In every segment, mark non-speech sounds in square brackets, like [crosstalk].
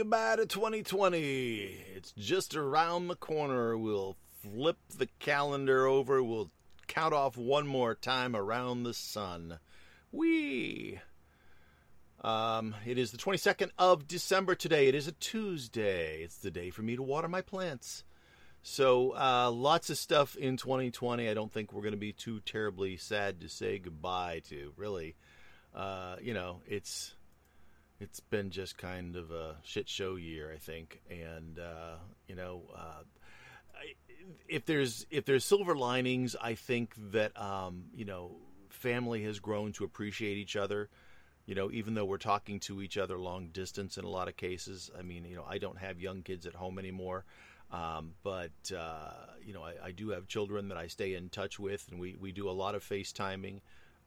goodbye to 2020. It's just around the corner. We'll flip the calendar over. We'll count off one more time around the sun. Wee. Um, it is the 22nd of December today. It is a Tuesday. It's the day for me to water my plants. So, uh, lots of stuff in 2020. I don't think we're going to be too terribly sad to say goodbye to. Really, uh, you know, it's it's been just kind of a shit show year, I think. And uh, you know, uh, if there's if there's silver linings, I think that um, you know, family has grown to appreciate each other you know, even though we're talking to each other long distance in a lot of cases. I mean, you know, I don't have young kids at home anymore, um, but uh, you know, I, I, do have children that I stay in touch with, and we we do a lot of FaceTiming.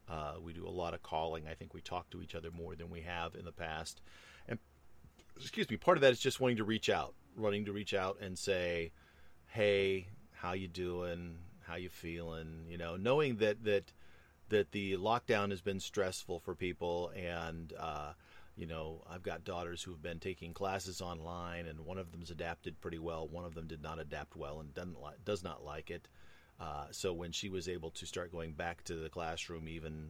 Uh, we do a lot of calling. I think we talk to each other more than we have in the past. And excuse me, part of that is just wanting to reach out, wanting to reach out and say, "Hey, how you doing? How you feeling?" You know, knowing that that that the lockdown has been stressful for people and uh, you know i've got daughters who've been taking classes online and one of them's adapted pretty well one of them did not adapt well and doesn't li- does not like it uh, so when she was able to start going back to the classroom even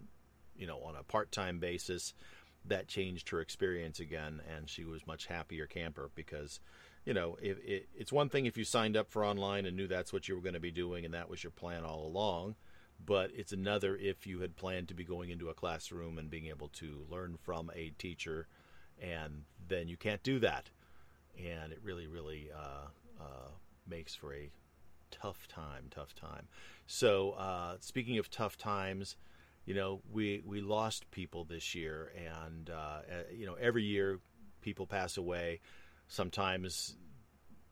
you know on a part-time basis that changed her experience again and she was much happier camper because you know it, it, it's one thing if you signed up for online and knew that's what you were going to be doing and that was your plan all along but it's another if you had planned to be going into a classroom and being able to learn from a teacher, and then you can't do that, and it really, really uh, uh, makes for a tough time, tough time. So, uh, speaking of tough times, you know, we we lost people this year, and uh, you know, every year people pass away. Sometimes,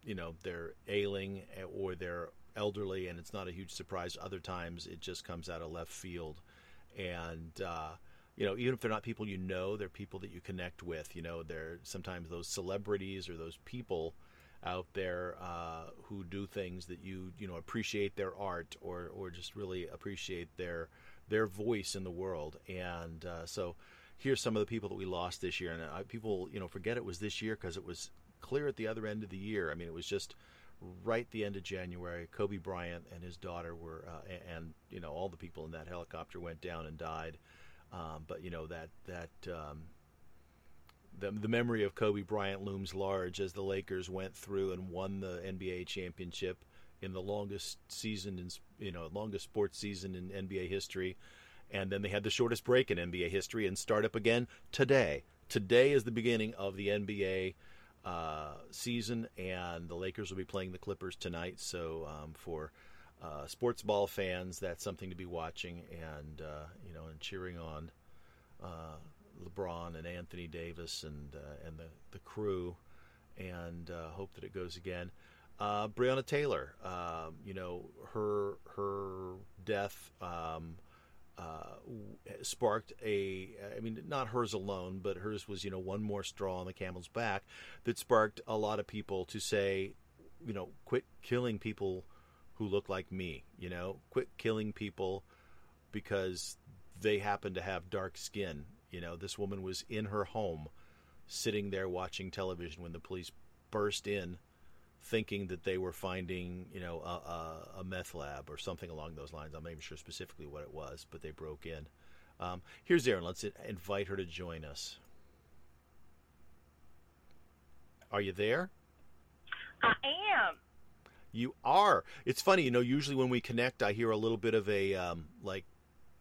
you know, they're ailing or they're elderly, and it's not a huge surprise. Other times, it just comes out of left field, and uh, you know, even if they're not people you know, they're people that you connect with. You know, they're sometimes those celebrities or those people out there uh, who do things that you you know appreciate their art or or just really appreciate their their voice in the world. And uh, so, here's some of the people that we lost this year. And uh, people you know forget it was this year because it was clear at the other end of the year. I mean, it was just right the end of January, Kobe Bryant and his daughter were, uh, and you know all the people in that helicopter went down and died. Um, but you know that that um, the the memory of Kobe Bryant looms large as the Lakers went through and won the NBA championship in the longest season in you know longest sports season in NBA history, and then they had the shortest break in NBA history and start up again today. Today is the beginning of the NBA uh, season, and the Lakers will be playing the Clippers tonight. So um, for uh, sports ball fans, that's something to be watching, and uh, you know, and cheering on uh, LeBron and Anthony Davis and uh, and the the crew, and uh, hope that it goes again. Uh, Breonna Taylor, um, you know, her her death. Um, uh, sparked a I mean not hers alone but hers was you know one more straw on the camel's back that sparked a lot of people to say you know quit killing people who look like me you know quit killing people because they happen to have dark skin you know this woman was in her home sitting there watching television when the police burst in thinking that they were finding, you know, a, a, a, meth lab or something along those lines. I'm not even sure specifically what it was, but they broke in. Um, here's Erin. Let's invite her to join us. Are you there? I am. You are. It's funny, you know. Usually when we connect, I hear a little bit of a um, like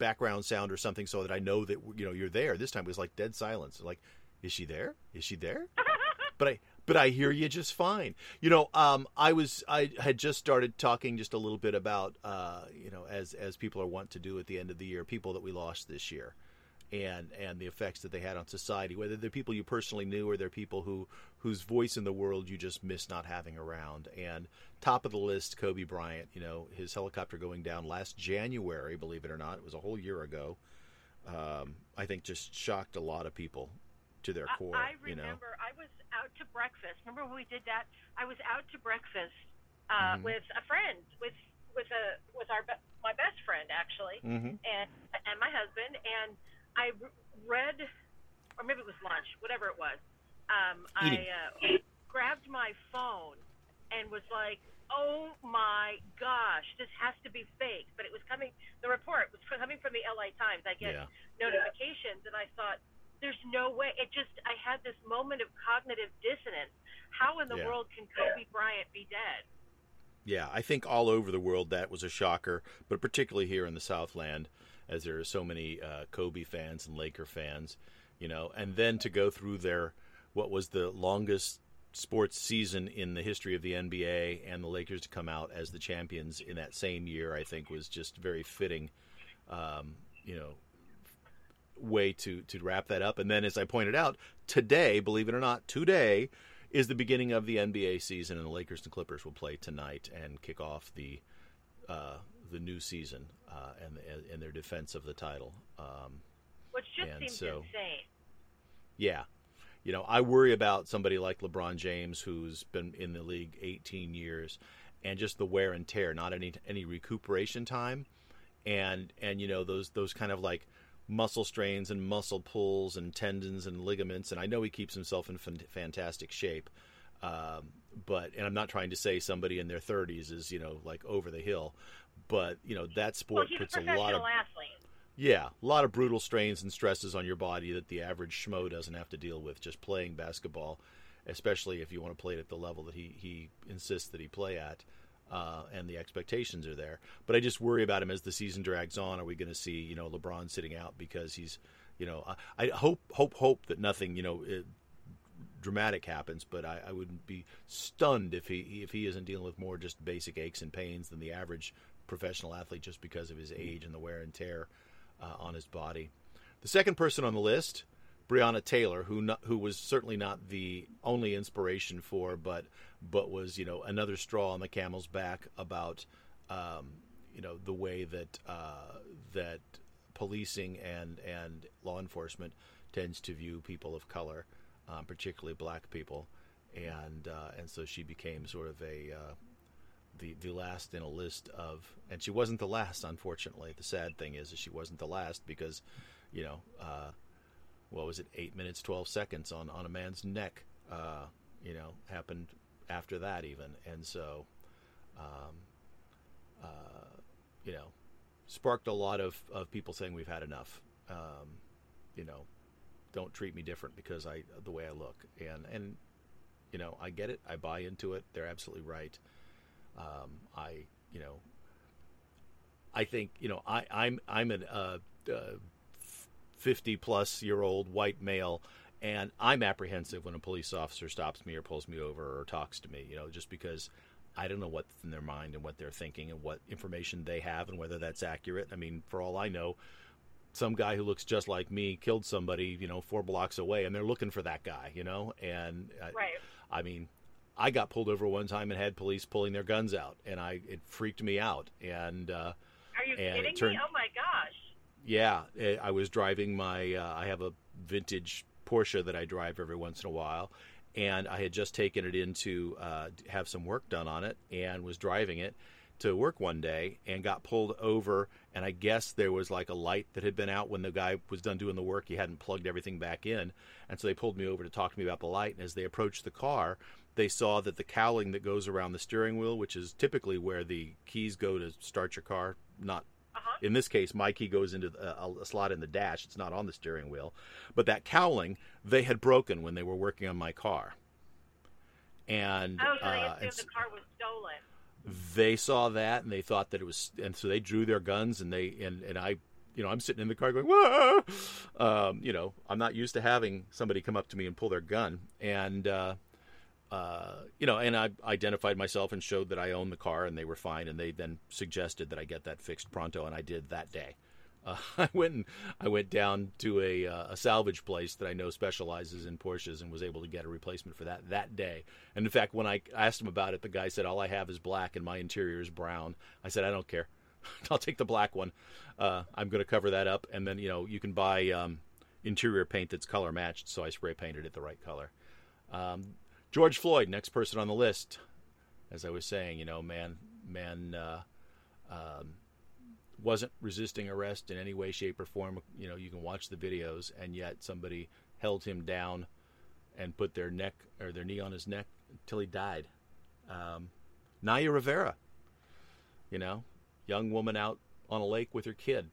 background sound or something, so that I know that you know you're there. This time it was like dead silence. Like, is she there? Is she there? [laughs] but I but I hear you just fine. You know, um, I was I had just started talking just a little bit about uh, you know as as people are wont to do at the end of the year, people that we lost this year, and and the effects that they had on society. Whether they're people you personally knew or they're people who whose voice in the world you just miss not having around. And top of the list, Kobe Bryant. You know, his helicopter going down last January. Believe it or not, it was a whole year ago. Um, I think just shocked a lot of people to their core. I, I remember you know? I was out to breakfast. Remember when we did that? I was out to breakfast uh, mm-hmm. with a friend, with with a with our my best friend actually, mm-hmm. and and my husband, and I read, or maybe it was lunch, whatever it was. um, I uh, grabbed my phone and was like, "Oh my gosh, this has to be fake!" But it was coming. The report was coming from the LA Times. I get Yeah. notifications, and I thought, "There's no way." It just, I had this moment of cognitive dissonance. How in the Yeah. world can Kobe Bryant be dead? Yeah, I think all over the world that was a shocker, but particularly here in the Southland, as there are so many uh, Kobe fans and Laker fans, you know, and then to go through their what was the longest sports season in the history of the NBA, and the Lakers to come out as the champions in that same year, I think was just very fitting, um, you know, way to to wrap that up. And then, as I pointed out, today, believe it or not, today is the beginning of the NBA season, and the Lakers and Clippers will play tonight and kick off the uh, the new season uh, and and their defense of the title. Um, Which just seems so- insane. yeah, you know, I worry about somebody like LeBron James who's been in the league 18 years, and just the wear and tear, not any any recuperation time, and and you know those those kind of like muscle strains and muscle pulls and tendons and ligaments. And I know he keeps himself in fan- fantastic shape, um, but and I'm not trying to say somebody in their 30s is you know like over the hill, but you know that sport he's a puts a professional lot of athlete. yeah, a lot of brutal strains and stresses on your body that the average schmo doesn't have to deal with just playing basketball, especially if you want to play it at the level that he, he insists that he play at, uh, and the expectations are there. But I just worry about him as the season drags on. Are we going to see you know LeBron sitting out because he's you know I, I hope hope hope that nothing you know. It, dramatic happens, but I, I wouldn't be stunned if he if he isn't dealing with more just basic aches and pains than the average professional athlete just because of his age and the wear and tear uh, on his body. The second person on the list, Breonna Taylor, who not, who was certainly not the only inspiration for, but but was you know another straw on the camel's back about um, you know the way that uh, that policing and and law enforcement tends to view people of color, um, particularly black people, and uh, and so she became sort of a uh, the the last in a list of, and she wasn't the last. Unfortunately, the sad thing is, that she wasn't the last because, you know, uh, what was it? Eight minutes twelve seconds on on a man's neck. Uh, you know, happened after that even, and so, um, uh, you know, sparked a lot of of people saying we've had enough. Um, you know, don't treat me different because I the way I look, and and you know, I get it. I buy into it. They're absolutely right. Um, I, you know, I think you know, I, I'm I'm an uh, uh, fifty plus year old white male, and I'm apprehensive when a police officer stops me or pulls me over or talks to me. You know, just because I don't know what's in their mind and what they're thinking and what information they have and whether that's accurate. I mean, for all I know, some guy who looks just like me killed somebody, you know, four blocks away, and they're looking for that guy. You know, and I, Right. I mean, I got pulled over one time and had police pulling their guns out, and I it freaked me out. And uh, Are you And kidding turned- me? Oh my gosh. yeah, eh, I was driving my. Uh, I have a vintage Porsche that I drive every once in a while, and I had just taken it in to uh, have some work done on it, and was driving it to work one day, and got pulled over. And I guess there was like a light that had been out when the guy was done doing the work. He hadn't plugged everything back in, and so they pulled me over to talk to me about the light. And as they approached the car, they saw that the cowling that goes around the steering wheel, which is typically where the keys go to start your car, not Uh-huh. in this case, my key goes into a, a slot in the dash. It's not on the steering wheel. But that cowling, they had broken when they were working on my car. And, Oh, so they uh, assumed the car was stolen. they saw that and they thought that it was, and so they drew their guns and they, and, and I, you know, I'm sitting in the car going, whoa, um, you know, I'm not used to having somebody come up to me and pull their gun. And, uh, uh, you know, and I identified myself and showed that I owned the car, and they were fine. And they then suggested that I get that fixed pronto, and I did that day. [laughs] Uh, I went and I went down to a, uh, a salvage place that I know specializes in Porsches, and was able to get a replacement for that that day. And in fact, when I asked him about it, the guy said, "All I have is black, and my interior is brown." I said, "I don't care. [laughs] I'll take the black one. Uh, I'm going to cover that up, and then you know you can buy um, interior paint that's color matched." So I spray painted it the right color. Um, George Floyd, next person on the list. As I was saying, you know, man, man uh, um, wasn't resisting arrest in any way, shape, or form. You know, you can watch the videos, and yet somebody held him down and put their neck or their knee on his neck until he died. Um, Naya Rivera, you know, young woman out on a lake with her kid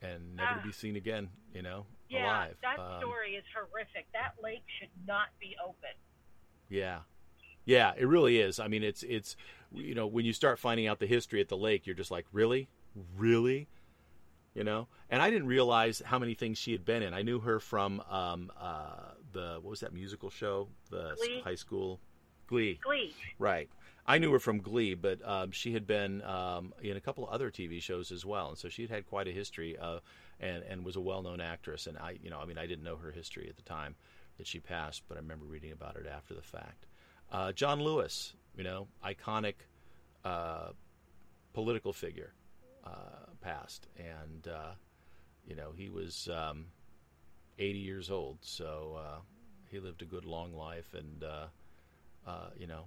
and never Ah. to be seen again, you know, Yeah, alive. that Um, story is horrific. That lake should not be open. Yeah. Yeah, it really is. I mean, it's it's you know, when you start finding out the history at the lake, you're just like, "Really? Really?" You know? And I didn't realize how many things she had been in. I knew her from um uh the what was that musical show? The Glee? high school Glee. Glee. Right. I knew her from Glee, but um, she had been um, in a couple of other TV shows as well, and so she had had quite a history, uh, and and was a well-known actress. And I, you know, I mean, I didn't know her history at the time that she passed, but I remember reading about it after the fact. Uh, John Lewis, you know, iconic uh, political figure, uh, passed, and uh, you know he was um, 80 years old, so he lived a good long life, and you know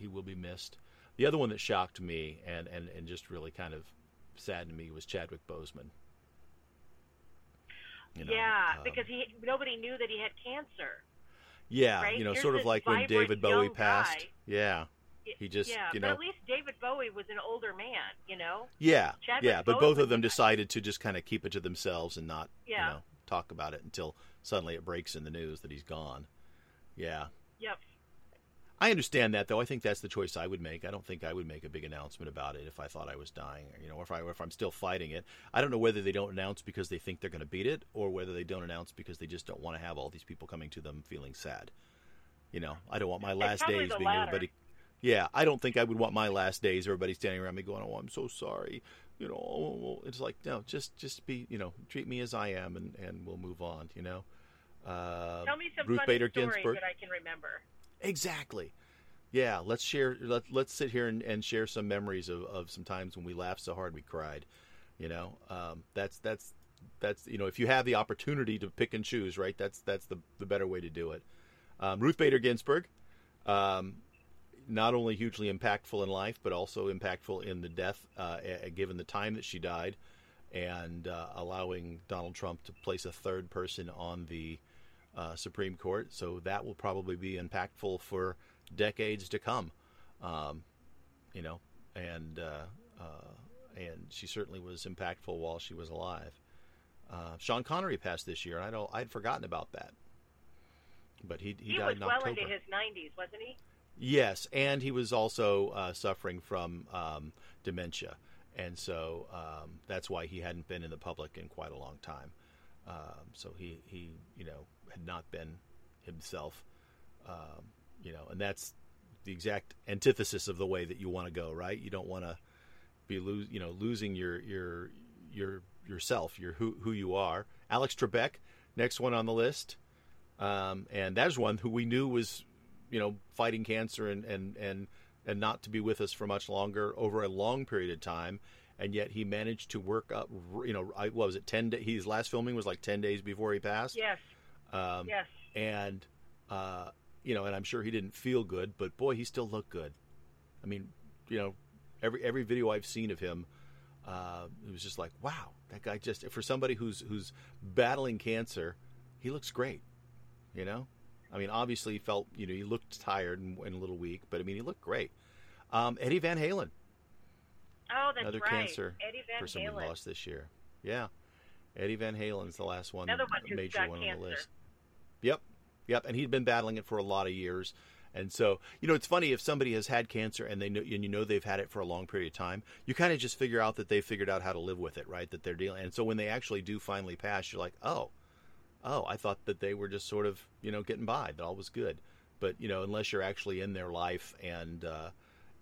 he will be missed. The other one that shocked me and, and, and just really kind of saddened me was Chadwick Boseman. You know, yeah, um, because he nobody knew that he had cancer. yeah, right? you know, Here's sort of like when David Bowie passed. guy. Yeah, He just, yeah, you but know- at least David Bowie was an older man, you know. yeah, Chadwick yeah. But both of them decided to just kind of keep it to themselves and not, Yeah. you know, talk about it until suddenly it breaks in the news that he's gone. Yeah. Yep. I understand that, though. I think that's the choice I would make. I don't think I would make a big announcement about it if I thought I was dying, or, you know, or if I or if I'm still fighting it. I don't know whether they don't announce because they think they're going to beat it, or whether they don't announce because they just don't want to have all these people coming to them feeling sad. You know, I don't want my last days being latter. everybody. Yeah, I don't think I would want my last days everybody standing around me going, "Oh, I'm so sorry." You know, oh, well, it's like no, just just be, you know, treat me as I am, and and we'll move on. You know. Uh, Tell me some Ruth Bader stories Ginsburg. that I can remember. Exactly. Yeah, let's share. Let, let's sit here and, and share some memories of, of some times when we laughed so hard we cried. You know, um, that's that's that's you know, if you have the opportunity to pick and choose, right? That's that's the the better way to do it. Um, Ruth Bader Ginsburg, um, not only hugely impactful in life, but also impactful in the death, uh, given the time that she died, and uh, allowing Donald Trump to place a third person on the uh, Supreme Court. So that will probably be impactful for decades to come. Um, you know, and uh, uh, and she certainly was impactful while she was alive. Uh, Sean Connery passed this year, and I don't I'd forgotten about that. But he he, He, died was in well October. into his 90s, wasn't he? Yes, and he was also uh, suffering from um, dementia, and so um, that's why he hadn't been in the public in quite a long time. Um, so he, he, you know, had not been himself, um, you know, and that's the exact antithesis of the way that you want to go, right? You don't want to be lose, you know, losing your your your yourself, your who who you are. Alex Trebek, next one on the list, um, and that's one who we knew was you know, fighting cancer and, and, and, and not to be with us for much longer over a long period of time. And yet he managed to work up, you know, I, what was it, 10 days? His last filming was like 10 days before he passed. Yes. Um, Yes. And, uh, you know, and I'm sure he didn't feel good, but boy, he still looked good. I mean, you know, every, every video I've seen of him, uh, it was just like, wow, that guy just, for somebody who's, who's battling cancer, he looks great, you know? I mean, obviously, he felt you know he looked tired and, and a little weak, but I mean, he looked great. Um, Eddie Van Halen, Oh, that's another right. cancer Eddie Van person we Halen. lost this year. Yeah, Eddie Van Halen's the last one, Another one major one on the list. Yep, yep, and he'd been battling it for a lot of years. And so, you know, it's funny if somebody has had cancer and they know, and you know they've had it for a long period of time, you kind of just figure out that they've figured out how to live with it, right? That they're dealing. And so when they actually do finally pass, you're like, oh, oh, I thought that they were just sort of, you know, getting by, that all was good. But you know, unless you're actually in their life and uh,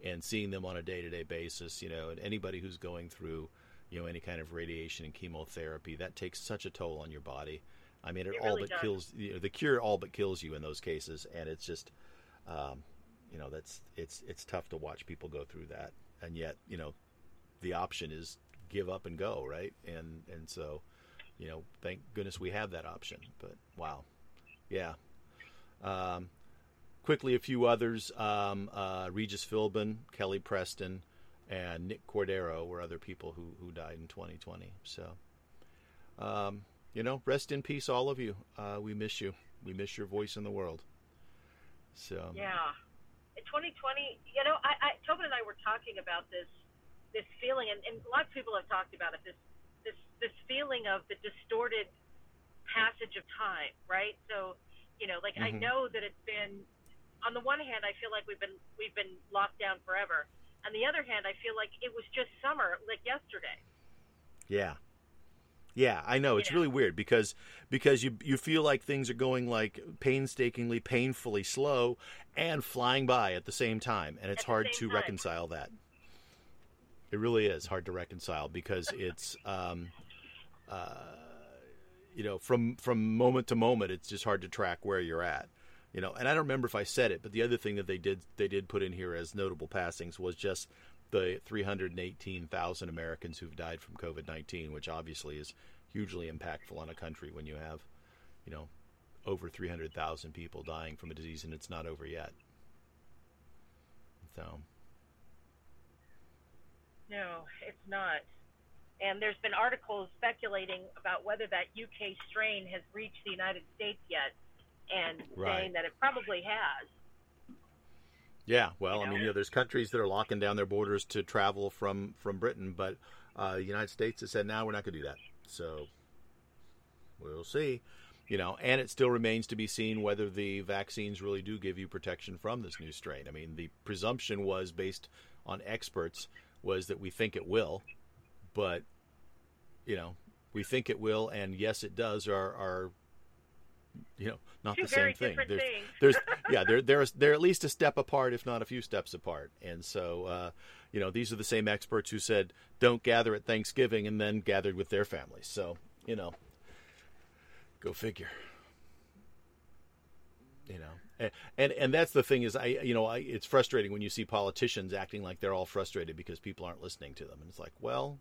and seeing them on a day to day basis, you know, and anybody who's going through, you know, any kind of radiation and chemotherapy, that takes such a toll on your body. I mean, it, It all really but does. kills. You know, the cure all but kills you in those cases, and it's just, um, you know, that's it's it's tough to watch people go through that, and yet, you know, the option is give up and go, right? And and so, you know, thank goodness we have that option. But wow, yeah. Um, quickly, a few others: um, uh, Regis Philbin, Kelly Preston, and Nick Cordero were other people who who died in 2020. So, um, you know, rest in peace, all of you. Uh, we miss you. we miss your voice in the world. So Yeah. In 2020, you know, I, I Tobin and I were talking about this this feeling, and, and lots of people have talked about it. This this this feeling of the distorted passage of time, right? So, you know, like I Mhm. know that it's been. On the one hand, I feel like we've been we've been locked down forever. On the other hand, I feel like it was just summer, like yesterday. Yeah. Yeah, I know. It's Yeah. really weird because because you you feel like things are going like painstakingly, painfully slow and flying by at the same time, and it's hard to time. reconcile that. It really is hard to reconcile because [laughs] it's um uh you know, from from moment to moment it's just hard to track where you're at. You know, and I don't remember if I said it, but the other thing that they did they did put in here as notable passings was just the 318,000 Americans who've died from COVID-19, which obviously is hugely impactful on a country when you have, you know, over 300,000 people dying from a disease and it's not over yet. So, No, it's not. And there's been articles speculating about whether that UK strain has reached the United States yet, and Right. saying that it probably has. Yeah, well, I mean, you know, there's countries that are locking down their borders to travel from from Britain, but uh, the United States has said, "Now we're not going to do that." So, we'll see. You know, and it still remains to be seen whether the vaccines really do give you protection from this new strain. I mean, the presumption was based on experts was that we think it will, but you know, we think it will, and yes, it does. Our are you know not Two the same thing? There's, there's [laughs] yeah, they're they're they're at least a step apart, if not a few steps apart. And so, uh, you know, these are the same experts who said don't gather at Thanksgiving and then gathered with their families. So, you know, go figure. You know, and and, and that's the thing is, I you know, I, it's frustrating when you see politicians acting like they're all frustrated because people aren't listening to them, and it's like, well.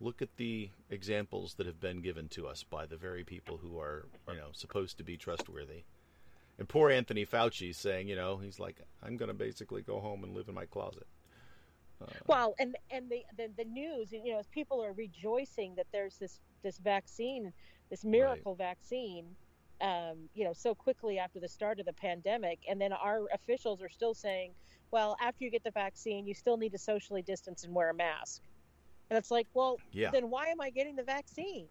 Look at the examples that have been given to us by the very people who are, you know, supposed to be trustworthy. And poor Anthony Fauci saying, you know, he's like, I'm going to basically go home and live in my closet. Uh, Well, and and the, the the news, you know, people are rejoicing that there's this this vaccine, this miracle vaccine, um, you know, so quickly after the start of the pandemic, and then our officials are still saying, well, after you get the vaccine, you still need to socially distance and wear a mask. And it's like, well, Yeah. then why am I getting the vaccine?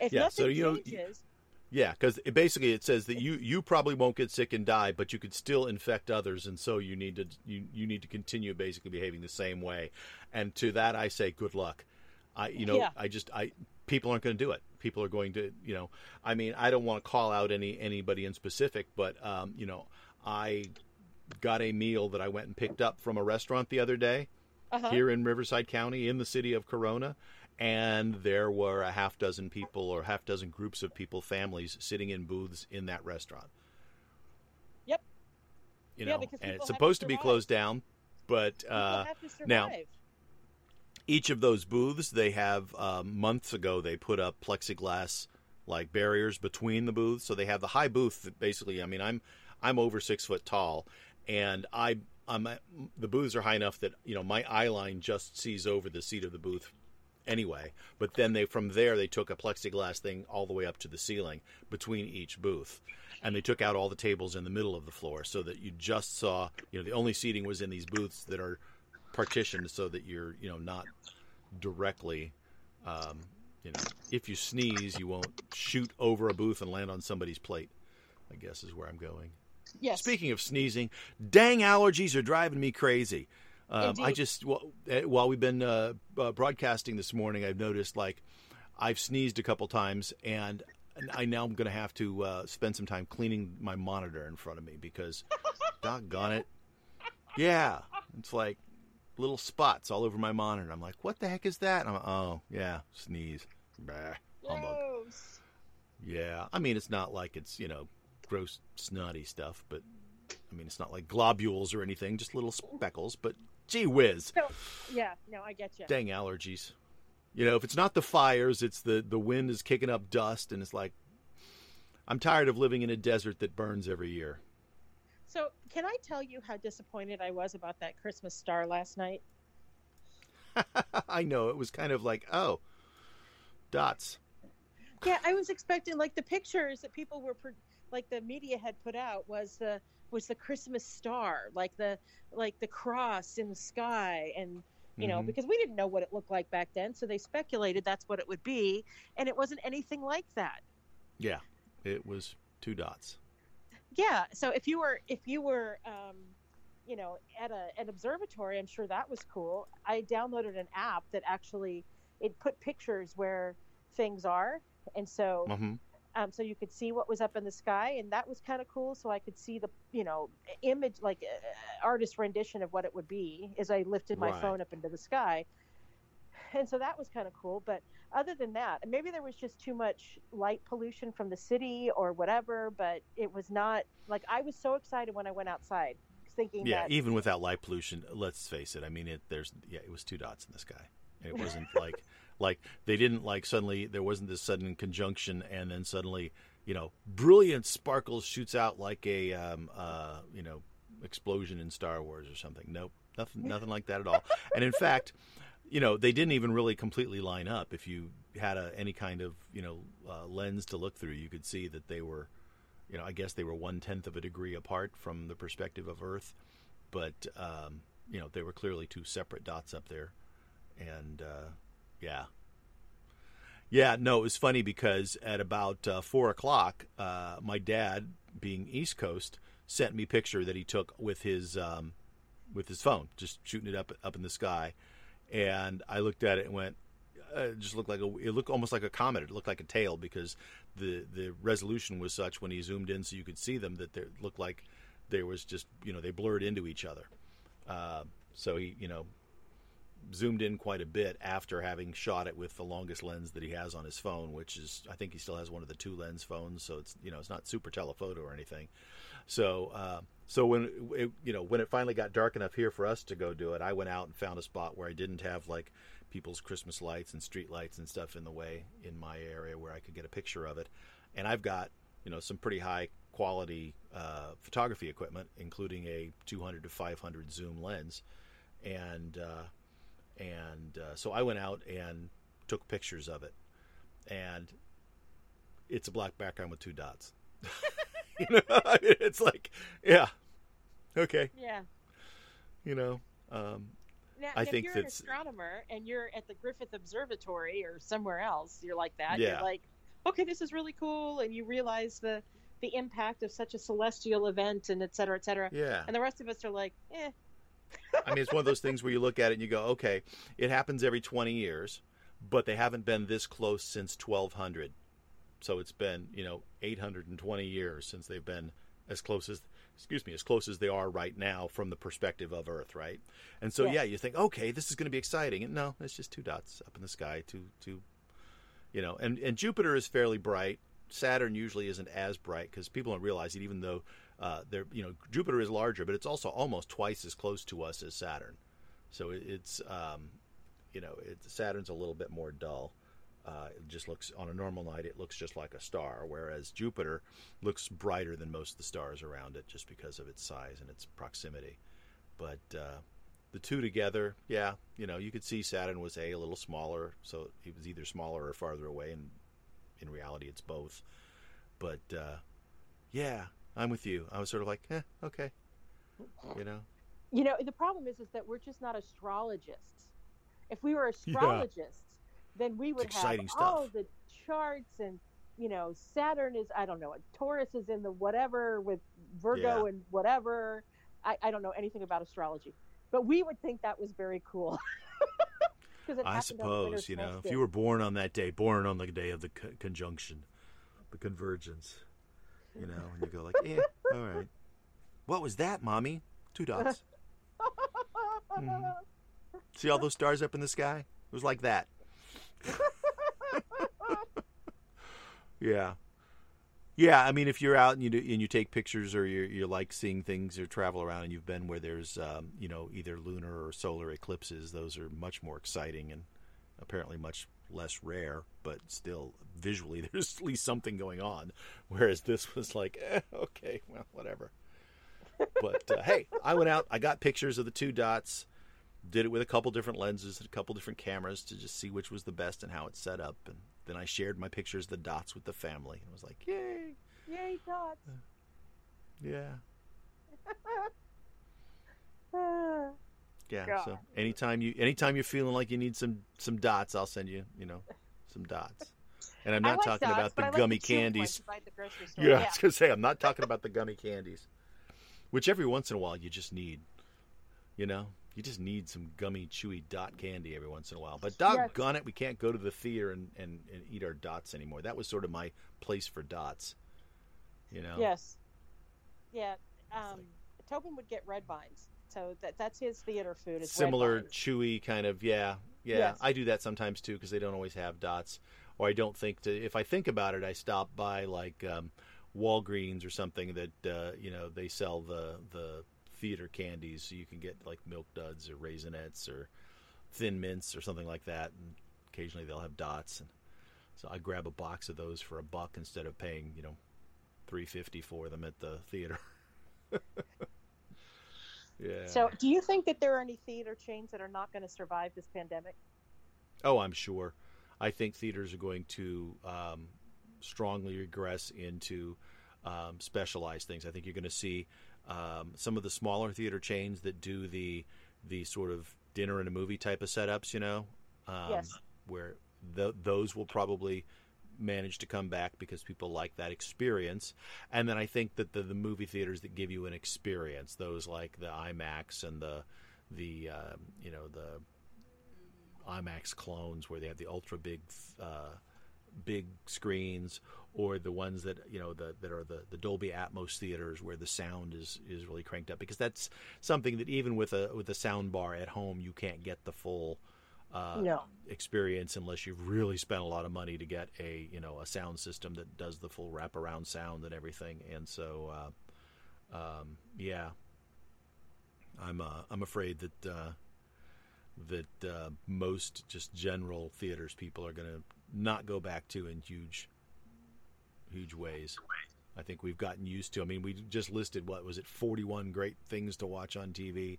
If Yeah, nothing so, you know, changes, yeah, because it basically it says that you you probably won't get sick and die, but you could still infect others, and so you need to you you need to continue basically behaving the same way. And to that, I say, good luck. I you know Yeah. I just I people aren't going to do it. People are going to you know I mean I don't want to call out any anybody in specific, but um, you know I got a meal that I went and picked up from a restaurant the other day. Uh-huh. here in Riverside County in the city of Corona. And there were a half dozen people or half dozen groups of people, families, sitting in booths in that restaurant. Yep. You know, because and it's have to supposed to be closed down, but uh, now- each of those booths, they have um, months ago they put up plexiglass like barriers between the booths. So they have the high booth that basically, I mean, I'm I'm over six foot tall, and I I'm the booths are high enough that you know my eye line just sees over the seat of the booth anyway. But then they from there they took a plexiglass thing all the way up to the ceiling between each booth. And they took out all the tables in the middle of the floor so that you just saw, you know, the only seating was in these booths that are partitioned so that you're, you know, not directly, um, you know, if you sneeze, you won't shoot over a booth and land on somebody's plate. I guess is where I'm going. Yes. Speaking of sneezing, dang allergies are driving me crazy. Um, I just wh- eh, while we've been uh, uh, broadcasting this morning, I've noticed like I've sneezed a couple times, and I now I'm going to have to uh, spend some time cleaning my monitor in front of me because, [laughs] doggone it, yeah, it's like little spots all over my monitor. I'm like, what the heck is that? I'm, oh yeah, sneeze. Bah, humbug. Yeah, I mean it's not like it's you know gross snotty stuff, but I mean it's not like globules or anything, just little speckles. But gee whiz, So, yeah, no, I get you. dang allergies. You know, if it's not the fires, it's the the wind is kicking up dust, and it's like I'm tired of living in a desert that burns every year. So, can I tell you how disappointed I was about that Christmas star last night? [laughs] I know it was kind of like oh, dots. Yeah, I was expecting like the pictures that people were pro- like the media had put out was the was the Christmas star, like the like the cross in the sky, and you know Mhm. because we didn't know what it looked like back then, so they speculated that's what it would be, and it wasn't anything like that. Yeah, it was two dots. Yeah, so if you were if you were um, you know at a an observatory, I'm sure that was cool. I downloaded an app that actually it put pictures where things are, and so hmm um, so you could see what was up in the sky, and that was kind of cool. So I could see the you know image like uh, artist rendition of what it would be as I lifted my Right. phone up into the sky, and so that was kind of cool. But other than that, maybe there was just too much light pollution from the city or whatever. But it was not like I was so excited when I went outside, thinking Yeah, that even without light pollution, let's face it. I mean, it there's yeah, it was two dots in the sky. It wasn't like like they didn't like suddenly there wasn't this sudden conjunction and then suddenly you know brilliant sparkles shoots out like a um, uh, you know explosion in Star Wars or something. Nope, nothing nothing like that at all. And in fact, you know they didn't even really completely line up. If you had a, any kind of you know uh, lens to look through, you could see that they were you know I guess they were one tenth of a degree apart from the perspective of Earth but um, you know they were clearly two separate dots up there, and uh, yeah, yeah. No, it was funny because at about uh, four o'clock, uh, my dad, being East Coast, sent me a picture that he took with his um, with his phone, just shooting it up up in the sky, and I looked at it and went. Uh, it just looked like a. It looked almost like a comet. It looked like a tail because the the resolution was such when he zoomed in, so you could see them that they looked like there was just you know they blurred into each other. Uh, so he you know zoomed in quite a bit after having shot it with the longest lens that he has on his phone, which is I think he still has one of the two lens phones, so it's you know it's not super telephoto or anything. So uh, so when it, you know when it finally got dark enough here for us to go do it, I went out and found a spot where I didn't have like people's Christmas lights and street lights and stuff in the way in my area where I could get a picture of it, and I've got you know some pretty high quality uh, photography equipment, including a 200 to 500 zoom lens, and uh, and uh, so I went out and took pictures of it, and it's a black background with two dots. [laughs] you know, [laughs] it's like, yeah, okay, yeah. you know, um, Now, I if think you're an that's- astronomer and you're at the Griffith Observatory or somewhere else, you're like that. Yeah. You're like, okay, this is really cool, and you realize the the impact of such a celestial event, and et cetera, et cetera. yeah. And the rest of us are like, eh, I mean, it's one of those things where you look at it and you go, okay, it happens every 20 years, but they haven't been this close since 1200. So it's been, you know, 820 years since they've been as close as, excuse me, as close as they are right now from the perspective of Earth, right? And so, Yes. yeah, you think, okay, this is going to be exciting. And no, it's just two dots up in the sky, two, two, you know, and, and Jupiter is fairly bright. Saturn usually isn't as bright because people don't realize it, even though uh, they're, you know, Jupiter is larger, but it's also almost twice as close to us as Saturn. So it's, um, you know, it, Saturn's a little bit more dull. Uh, it just looks on a normal night, it looks just like a star, whereas Jupiter looks brighter than most of the stars around it, just because of its size and its proximity. But uh, the two together, yeah, you know, you could see Saturn was a, a little smaller, so it was either smaller or farther away, and in reality, it's both. But uh, yeah, I'm with you. I was sort of like, eh, okay, you know, you know, the problem is, is that we're just not astrologists. If we were astrologists, then we would have exciting all the charts and you know Saturn is I don't know Taurus is in the whatever with Virgo Yeah. and whatever. I, I don't know anything about astrology, but we would think that was very cool. [laughs] I happened on the winter suppose, you know, if you were born on that day, born on the day of the co- conjunction, the convergence, you know, and you go like, yeah, all right. What was that, mommy? Two dots. Mhm. [laughs] See all those stars up in the sky? It was like that. [laughs] yeah. Yeah, I mean, if you're out and you do, and you take pictures or you you like seeing things or travel around and you've been where there's um, you know either lunar or solar eclipses, those are much more exciting and apparently much less rare, but still visually [laughs] there's at least something going on. Whereas this was like, eh, okay, well, whatever. But uh, hey, I went out, I got pictures of the two dots, did it with a couple different lenses and a couple different cameras to just see which was the best and how it's set up, and then I shared my pictures of the dots with the family. and was like, yay! Yay, dots. Yeah. [laughs] Ah. Yeah. God. So anytime you anytime you're feeling like you need some some dots, I'll send you, you know, some dots. And I'm not like talking dots, about the like gummy chewy candies. to buy at the store. [laughs] Yeah, I was gonna say I'm not talking about the gummy candies, which every once in a while you just need. You know, you just need some gummy, chewy dot candy every once in a while. But doggone it, we can't go to the theater and, and, and eat our dots anymore. That was sort of my place for dots. You know. Yes. Yeah. Um, Tobin would get red vines, so that that's his theater food. Is Similar, chewy kind of. Yeah, yeah. Yes. I do that sometimes too because they don't always have dots, or I don't think to. If I think about it, I stop by like um, Walgreens or something that uh, you know they sell the the theater candies, so you can get like milk duds or raisinets or thin mints or something like that, and occasionally they'll have dots. And so I grab a box of those for a buck instead of paying you know three fifty for them at the theater. [laughs] yeah. So, do you think that there are any theater chains that are not going to survive this pandemic? Oh, I'm sure. I think theaters are going to um, strongly regress into um, specialized things. I think you're going to see um, some of the smaller theater chains that do the the sort of dinner and a movie type of setups. You know, um, Yes. where th- those will probably manage to come back because people like that experience. And then I think that the, the movie theaters that give you an experience, those like the IMAX and the the um, you know the IMAX clones where they have the ultra big uh, big screens or the ones that you know the, that are the, the Dolby Atmos theaters where the sound is, is really cranked up because that's something that even with a with a sound bar at home you can't get the full uh, No. experience unless you've really spent a lot of money to get a you know a sound system that does the full wraparound sound and everything and so uh, um, yeah I'm uh, I'm afraid that uh, that uh, most just general theaters people are going to not go back to in huge huge ways. I think we've gotten used to. I mean, we just listed what was it, forty-one great things to watch on TV.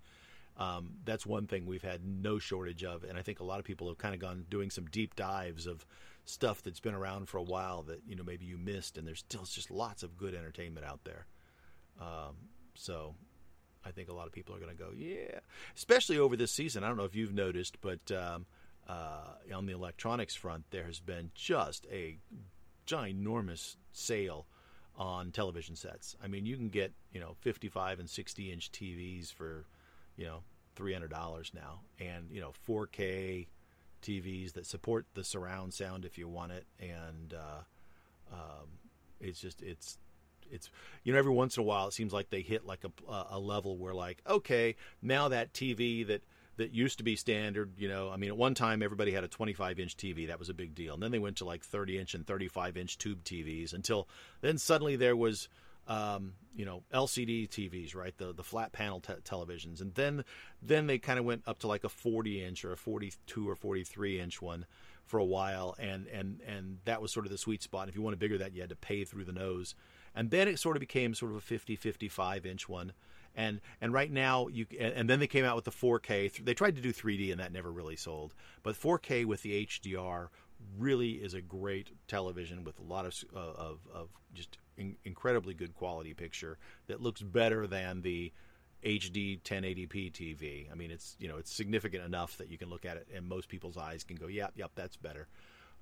Um, that's one thing we've had no shortage of, and I think a lot of people have kind of gone doing some deep dives of stuff that's been around for a while that you know maybe you missed, and there's still just lots of good entertainment out there. Um, so I think a lot of people are going to go, yeah, especially over this season. I don't know if you've noticed, but um, uh, on the electronics front, there has been just a ginormous sale on television sets. I mean, you can get you know 55 and 60 inch TVs for you know $300 now, and you know 4K TVs that support the surround sound if you want it, and uh, um, it's just it's it's you know every once in a while it seems like they hit like a, a level where like okay now that TV that that used to be standard you know I mean at one time everybody had a 25 inch TV that was a big deal. And then they went to like 30 inch and 35 inch tube TVs until then suddenly there was um, you know LCD TVs right? The the flat panel te- televisions. And then then they kind of went up to like a 40 inch or a 42 or 43 inch one for a while. And and and that was sort of the sweet spot. And if you wanted bigger that you had to pay through the nose. And then it sort of became sort of a 50 55 inch one. And and right now you and and then they came out with the 4K they tried to do 3D and that never really sold. But 4K with the HDR really is a great television with a lot of uh, of, of just in, incredibly good quality picture that looks better than the HD 1080p TV. I mean, it's you know it's significant enough that you can look at it and most people's eyes can go, yep, yep, that's better.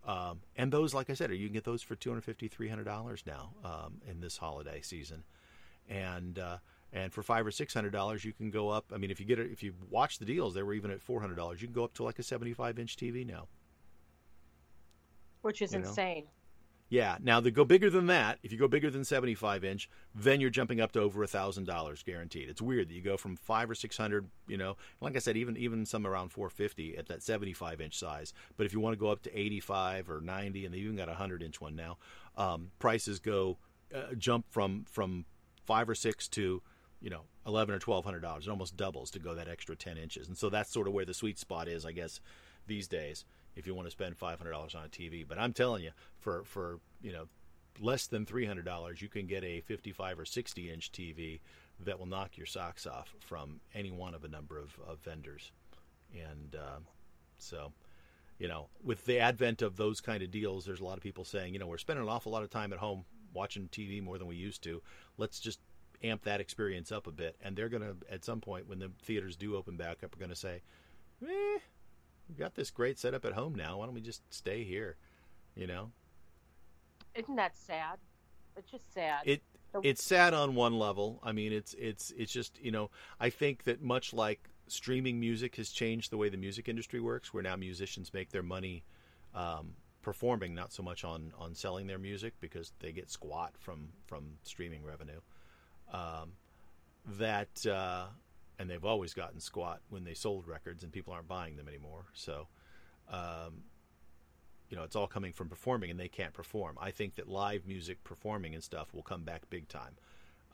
Um, and those, like I said, you can get those for 250 $300 now um, in this holiday season. And uh, and for five or six hundred dollars, you can go up. I mean, if you get it, if you watch the deals, they were even at four hundred dollars. You can go up to like a seventy-five inch TV now. Which is You know? insane. Yeah. Now they go bigger than that. If you go bigger than seventy-five inch, then you're jumping up to over a thousand dollars guaranteed. It's weird that you go from five or six hundred. You know, like I said, even even some around four fifty at that seventy-five inch size. But if you want to go up to eighty-five or ninety, and they even got a hundred inch one now, um, prices go uh, jump from from five or six to you know eleven or twelve hundred dollars. It almost doubles to go that extra ten inches, and so that's sort of where the sweet spot is, I guess, these days. If you want to spend five hundred dollars on a TV, but I'm telling you, for for you know less than three hundred dollars, you can get a fifty-five or sixty inch TV that will knock your socks off from any one of a number of, of vendors, and um, so you know, with the advent of those kind of deals, there's a lot of people saying, you know, we're spending an awful lot of time at home watching TV more than we used to. Let's just amp that experience up a bit. And they're going to, at some point, when the theaters do open back up, are going to say, eh, we've got this great setup at home now. Why don't we just stay here? You know? Isn't that sad? It's just sad. It it's sad on one level. I mean, it's it's it's just you know I think that much like streaming music has changed the way the music industry works, where now musicians make their money um, performing, not so much on on selling their music because they get squat from from streaming revenue. Um, that uh, and they've always gotten squat when they sold records and people aren't buying them anymore. So. Um, you know, it's all coming from performing, and they can't perform. I think that live music performing and stuff will come back big time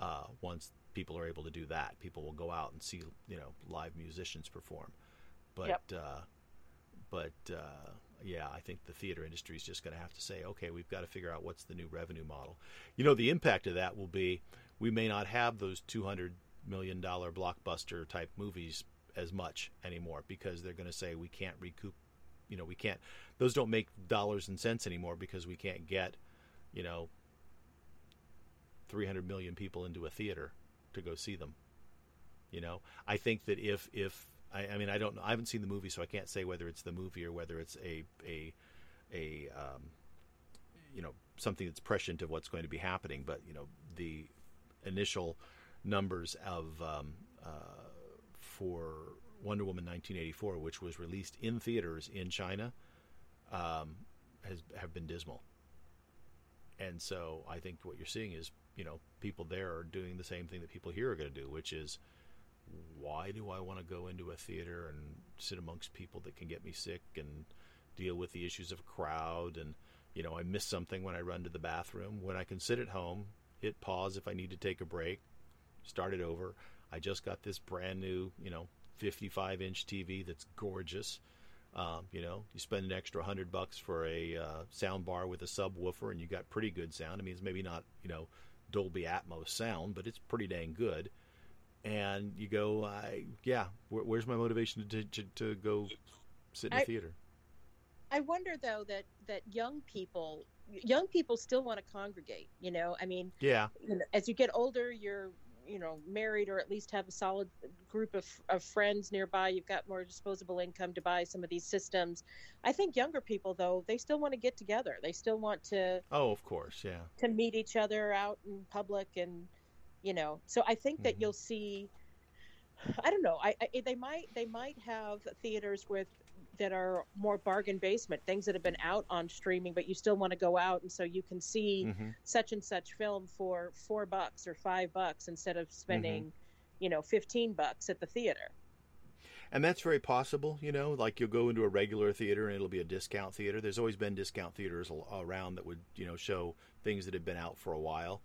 uh, once people are able to do that. People will go out and see, you know, live musicians perform. But, Yep. uh, but uh, yeah, I think the theater industry is just going to have to say, okay, we've got to figure out what's the new revenue model. You know, the impact of that will be we may not have those two hundred million dollar blockbuster type movies as much anymore because they're going to say we can't recoup you know we can't those don't make dollars and cents anymore because we can't get you know 300 million people into a theater to go see them you know? I think that if if I, I mean i don't know i haven't seen the movie so i can't say whether it's the movie or whether it's a a a um, you know something that's prescient of what's going to be happening but you know the initial numbers of um, uh, for Wonder Woman 1984, which was released in theaters in China, um, has have been dismal. And so I think what you're seeing is, you know, people there are doing the same thing that people here are going to do, which is, why do I want to go into a theater and sit amongst people that can get me sick and deal with the issues of a crowd and you know I miss something when I run to the bathroom when I can sit at home hit pause if I need to take a break start it over. I just got this brand new you know 55 inch TV that's gorgeous. Um, you know you spend an extra 100 bucks for a uh, sound bar with a subwoofer and you got pretty good sound. I mean it's maybe not you know Dolby Atmos sound but it's pretty dang good. And you go I yeah where, where's my motivation to, to, to go sit in a I- theater? I wonder though that that young people young people still want to congregate. You know, I mean, yeah. you know, as you get older, you're you know married or at least have a solid group of, of friends nearby. You've got more disposable income to buy some of these systems. I think younger people though they still want to get together. They still want to oh of course yeah to meet each other out in public and you know so i think that Mhm. you'll see i don't know I, I they might they might have theaters with that are more bargain basement things that have been out on streaming but you still want to go out and so you can see hmm such and such film for four bucks or five bucks instead of spending you know 15 bucks at the theater And that's very possible, you know, like you'll go into a regular theater and it'll be a discount theater. There's always been discount theaters around that would, you know, show things that have been out for a while.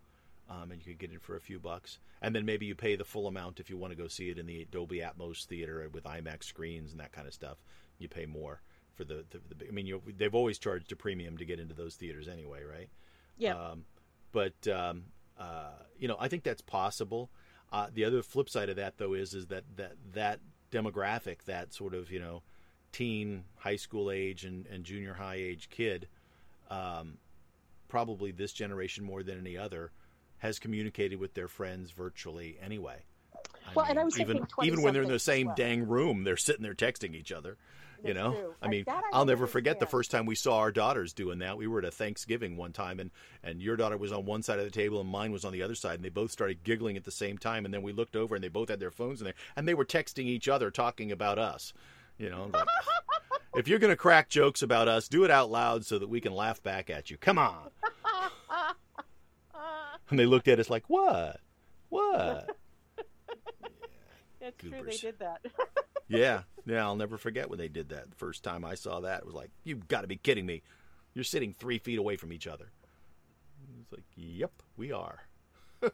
Um, and you could get it for a few bucks. And then maybe you pay the full amount if you want to go see it in the Dolby Atmos theater with IMAX screens and that kind of stuff. You pay more for the, the, the I mean, you they've always charged a premium to get into those theaters anyway, right? yeah Um, but um, uh, you know, I think that's possible. Uh, the other flip side of that, though, is is that that that demographic, that sort of you know, teen, high school age, and, and junior high age kid, um, probably this generation more than any other, has communicated with their friends virtually anyway. Well, and I was even even when they're in the same well. dang room, they're sitting there texting each other. You know, true. I mean, I I'll don't never forget the first time we saw our daughters doing that. We were at a Thanksgiving one time, and and your daughter was on one side of the table and mine was on the other side, and they both started giggling at the same time. And then we looked over, and they both had their phones in there, and they were texting each other, talking about us. You know, like, [laughs] if you're gonna crack jokes about us, do it out loud so that we can laugh back at you. Come on. [laughs] And they looked at us like, what? What? It's true they did that [laughs] Yeah, yeah, I'll never forget when they did that. The first time I saw that, it was like, you've got to be kidding me. You're sitting three feet away from each other. It's like, yep, we are. [laughs]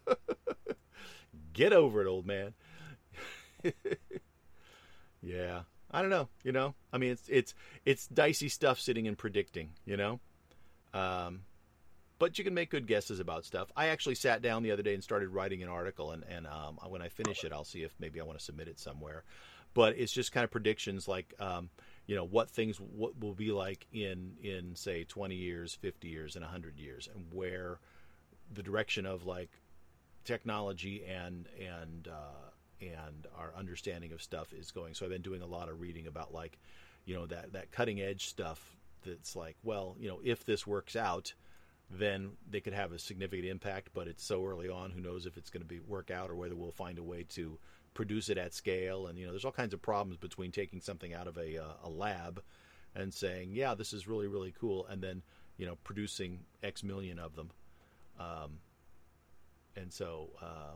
Get over it, old man. [laughs] yeah, I don't know. You know, I mean, it's it's it's dicey stuff sitting and predicting. You know, um, but you can make good guesses about stuff. I actually sat down the other day and started writing an article, and and um, when I finish it, I'll see if maybe I want to submit it somewhere. But it's just kind of predictions, like um, you know what things what will be like in in say 20 years, 50 years, and 100 years, and where the direction of like technology and and uh, and our understanding of stuff is going. So I've been doing a lot of reading about like you know that that cutting edge stuff that's like well you know if this works out then they could have a significant impact but it's so early on who knows if it's going to be work out or whether we'll find a way to produce it at scale. And you know there's all kinds of problems between taking something out of a, uh, a lab and saying yeah this is really really cool and then you know producing x million of them. Um, and so uh,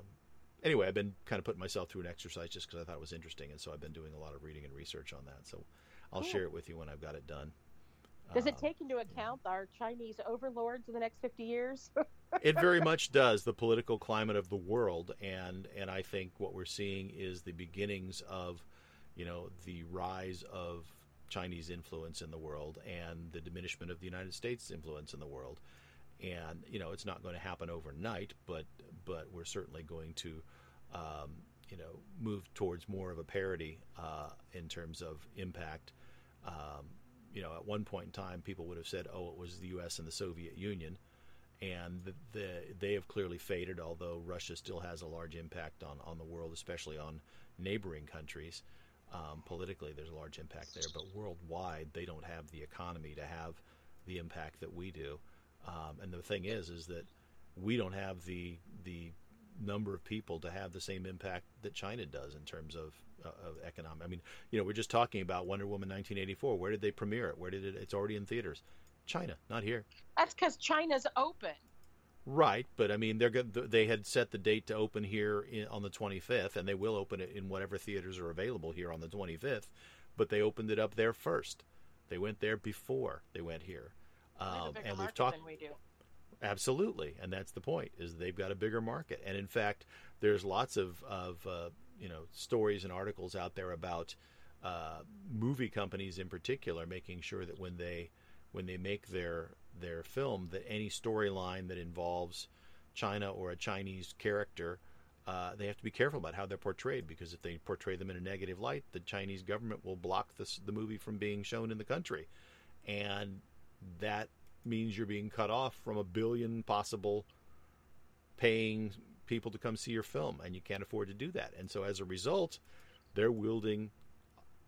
anyway i've been kind of putting myself through an exercise just because i thought it was interesting and so i've been doing a lot of reading and research on that. So i'll Cool. share it with you when i've got it done Does it Um, take into account our Chinese overlords in the next 50 years? [laughs] it very much does the political climate of the world and and I think what we're seeing is the beginnings of you know the rise of Chinese influence in the world and the diminishment of the United States influence in the world and you know it's not going to happen overnight but but we're certainly going to um, you know move towards more of a parity uh, in terms of impact um, you know at one point in time people would have said oh it was the US and the Soviet Union and the, the, they have clearly faded. Although Russia still has a large impact on, on the world, especially on neighboring countries. Um, politically, there's a large impact there, but worldwide, they don't have the economy to have the impact that we do. Um, and the thing is, is that we don't have the the number of people to have the same impact that China does in terms of uh, of economic. I mean, you know, we're just talking about Wonder Woman 1984. Where did they premiere it? Where did it? It's already in theaters. China, not here. That's because China's open. Right, but I mean, they're good. They had set the date to open here in, on the 25th, and they will open it in whatever theaters are available here on the 25th. But they opened it up there first. They went there before they went here, They have a um, and we've talked we do. Absolutely, and that's the point: is they've got a bigger market. And in fact, there's lots of of uh, you know stories and articles out there about uh, movie companies in particular making sure that when they when they make their their film that any storyline that involves China or a Chinese character uh, they have to be careful about how they're portrayed because if they portray them in a negative light, the Chinese government will block this, the movie from being shown in the country, and that means you're being cut off from a billion possible paying people to come see your film, and you can't afford to do that. And so as a result, they're wielding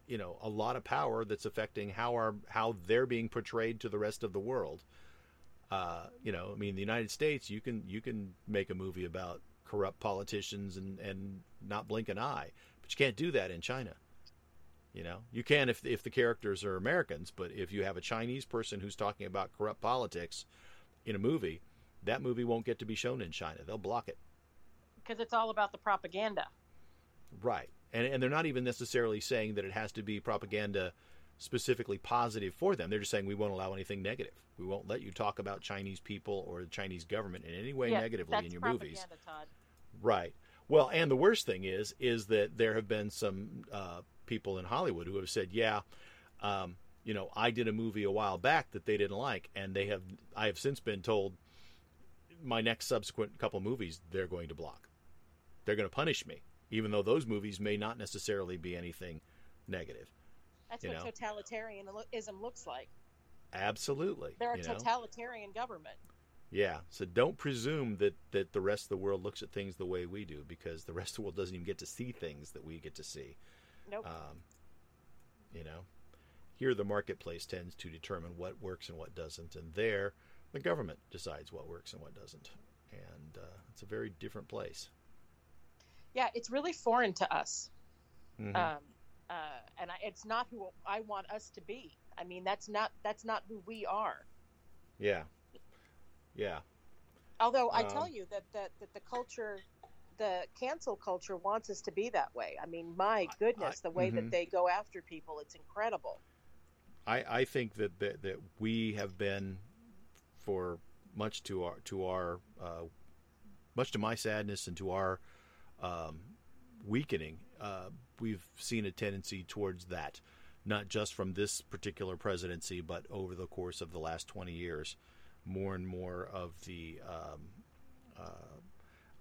you know a lot of power that's affecting how our how they're being portrayed to the rest of the world. Uh, you know, I mean, the United States, you can you can make a movie about corrupt politicians and and not blink an eye, but you can't do that in China. You know, you can if if the characters are Americans, but if you have a Chinese person who's talking about corrupt politics in a movie, that movie won't get to be shown in China. They'll block it. Because it's all about the propaganda. Right. And, and they're not even necessarily saying that it has to be propaganda specifically positive for them. They're just saying we won't allow anything negative. We won't let you talk about Chinese people or the Chinese government in any way yeah, negatively in your movies. Todd. Right. Well, and the worst thing is, is that there have been some uh, people in Hollywood who have said, "Yeah, um, you know, I did a movie a while back that they didn't like, and they have. I have since been told my next subsequent couple movies they're going to block. They're going to punish me, even though those movies may not necessarily be anything negative. That's You what know? totalitarianism looks like. Absolutely. They're a you know? totalitarian government. Yeah. So don't presume that, that the rest of the world looks at things the way we do because the rest of the world doesn't even get to see things that we get to see. Nope. Um, you know, here the marketplace tends to determine what works and what doesn't, and there the government decides what works and what doesn't. And uh, it's a very different place. yeah, it's really foreign to us. Mhm. Um, uh, and I, it's not who I want us to be. I mean, that's not that's not who we are. yeah. Yeah. Although I Um, tell you that, that that the culture, the cancel culture wants us to be that way. I mean, my goodness, the way mhm. that they go after people, it's incredible. I, I think that, that that we have been for much to our to our uh, much to my sadness and to our um, weakening. Uh, we've seen a tendency towards that, not just from this particular presidency, but over the course of the last twenty years. More and more of the um, uh,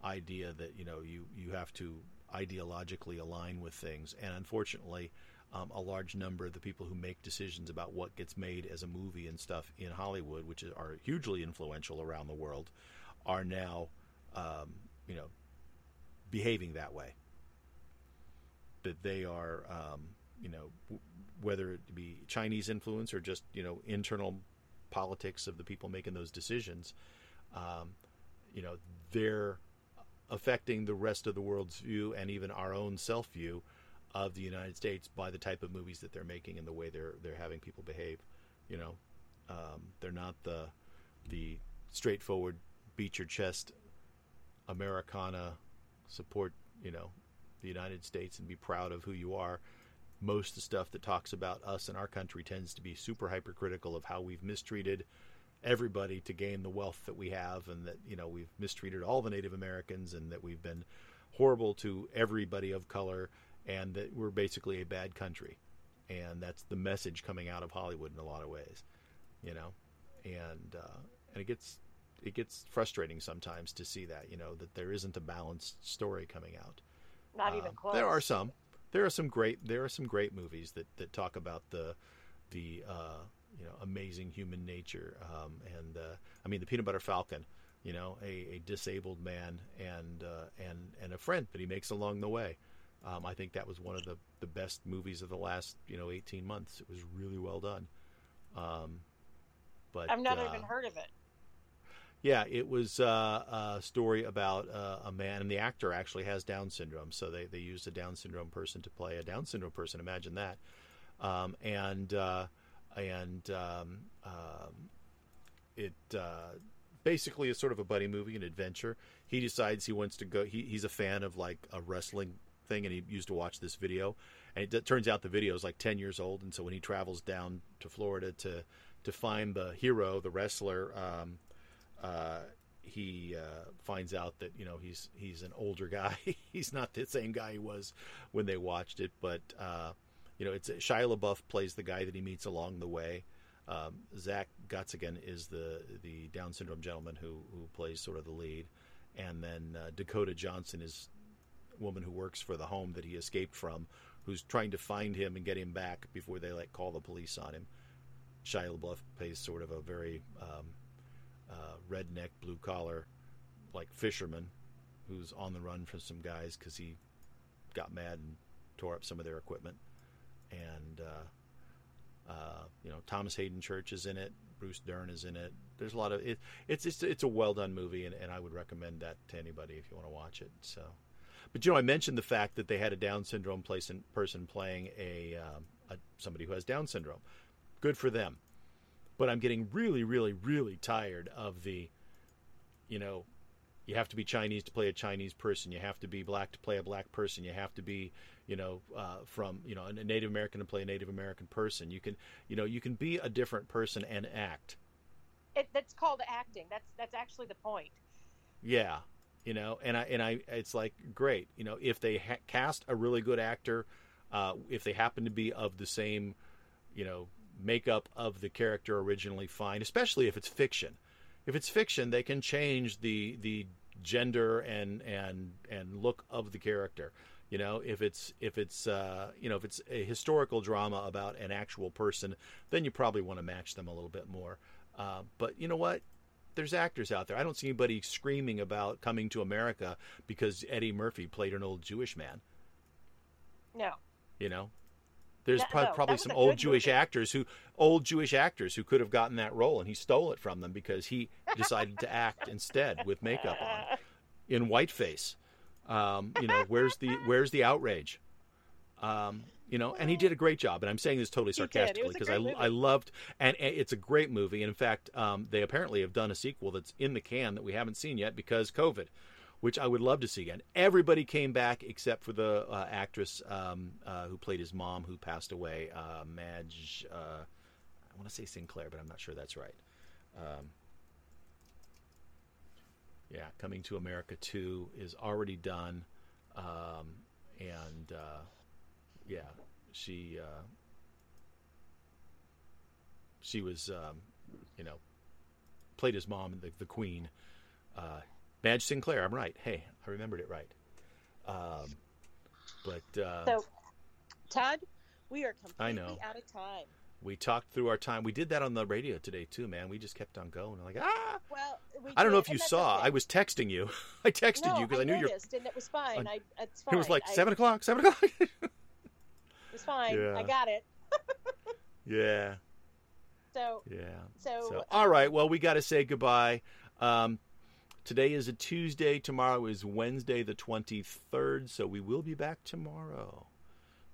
idea that you know you you have to ideologically align with things, and unfortunately, um, a large number of the people who make decisions about what gets made as a movie and stuff in Hollywood, which is, are hugely influential around the world, are now, um, you know, behaving that way. That they are, um, you know, w- whether it be Chinese influence or just you know internal politics of the people making those decisions, um, you know, they're affecting the rest of the world's view and even our own self view of the United States by the type of movies that they're making and the way they're they're having people behave. You know, um, they're not the the straightforward beat your chest Americana support. You know, the United States and be proud of who you are. Most of the stuff that talks about us and our country tends to be super hypercritical of how we've mistreated everybody to gain the wealth that we have, and that you know we've mistreated all the Native Americans, and that we've been horrible to everybody of color, and that we're basically a bad country, and that's the message coming out of Hollywood in a lot of ways, you know, and uh, and it gets it gets frustrating sometimes to see that you know that there isn't a balanced story coming out. Not even close. There are some. There are some great. There are some great movies that, that talk about the the uh, you know amazing human nature. Um, and uh, I mean, the Peanut Butter Falcon. You know, a, a disabled man and uh, and and a friend that he makes along the way. Um, I think that was one of the, the best movies of the last you know eighteen months. It was really well done. Um, but I've never uh, even heard of it. yeah, it was uh, a story about uh, a man, and the actor actually has Down syndrome. So they, they used a Down syndrome person to play a Down syndrome person. Imagine that. Um, and uh, and um, um, it uh, basically is sort of a buddy movie, an adventure. He decides he wants to go. He, he's a fan of like a wrestling thing, and he used to watch this video. And it turns out the video is like ten years old. And so when he travels down to Florida to to find the hero, the wrestler. Um, uh, he uh, finds out that you know he's he's an older guy. [laughs] he's not the same guy he was when they watched it, but uh, you know it's Shia LaBeouf plays the guy that he meets along the way. Um, Zack Gottsagen is the the Down syndrome gentleman who who plays sort of the lead, and then uh, Dakota Johnson is a woman who works for the home that he escaped from, who's trying to find him and get him back before they like call the police on him. Shia LaBeouf plays sort of a very um, uh, redneck, blue collar, like fisherman who's on the run from some guys because he got mad and tore up some of their equipment. And uh, uh, you know, Thomas Haden Church is in it. Bruce Dern is in it. There's a lot of it. It's it's, it's a well done movie, and, and I would recommend that to anybody if you want to watch it. So, but you know, I mentioned the fact that they had a Down syndrome person person playing a, um, a somebody who has Down syndrome. Good for them but I'm getting really, really, really tired of the, you know, you have to be Chinese to play a Chinese person. You have to be black to play a black person. You have to be, you know, uh, from you know a Native American to play a Native American person. You can, you know, you can be a different person and act. it. That's called acting. That's that's actually the point. Yeah, you know, and I and I, it's like great, you know, if they ha- cast a really good actor, uh, if they happen to be of the same, you know, makeup of the character originally, fine. Especially if it's fiction. If it's fiction, they can change the the gender and and and look of the character. You know, if it's if it's uh, you know if it's a historical drama about an actual person, then you probably want to match them a little bit more. Uh, but you know what? There's actors out there. I don't see anybody screaming about coming to America because Eddie Murphy played an old Jewish man. No, You know, there's No, no, probably some old Jewish movie. actors who old Jewish actors who could have gotten that role, and he stole it from them because he [laughs] decided to act instead with makeup on in whiteface. Um, you know, where's the where's the outrage? Um, you know, and he did a great job. And I'm saying this totally He did. It sarcastically because I, movie. I loved, and and it's a great movie. And in fact, um, they apparently have done a sequel that's in the can that we haven't seen yet because COVID, which I would love to see again. Everybody came back except for the uh, actress um, uh, who played his mom, who passed away, uh, Madge. Uh, I want to say Sinclair, but I'm not sure that's right. Um, yeah, Coming to America 2 is already done. Um, and uh, yeah, she uh, she was, um, you know, played his mom, the, the queen. Uh, Madge Sinclair, I'm right. Hey, I remembered it right. Um, but uh, So, Todd, we are I completely out of time. We talked through our time. We did that on the radio today too, man. We just kept on going. Like ah. Well, we I don't know if you saw. okay. I was texting you. [laughs] I texted no, you because I, knew you're. noticed, and it was fine. I, it's fine. It was like I- seven o'clock. Seven o'clock. [laughs] It was fine. Yeah. I got it. [laughs] yeah. So, Yeah. so, So, all right. Well, we got to say goodbye. Um, today is a Tuesday. Tomorrow is Wednesday, the 23rd. So we will be back tomorrow.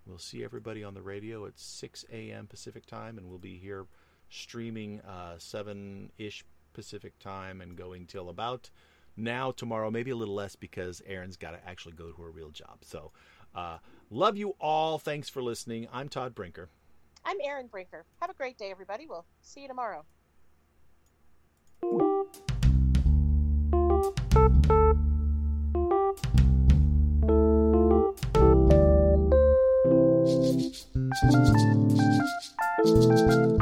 We'll see everybody on the radio at 6 a.m. Pacific time, and we'll be here streaming uh, 7 ish Pacific time and going till about now tomorrow, maybe a little less because Erin's got to actually go to her real job. So, uh, love you all. Thanks for listening. I'm Todd Brinker. I'm Erin Brinker. Have a great day, everybody. We'll see you tomorrow. Thank you.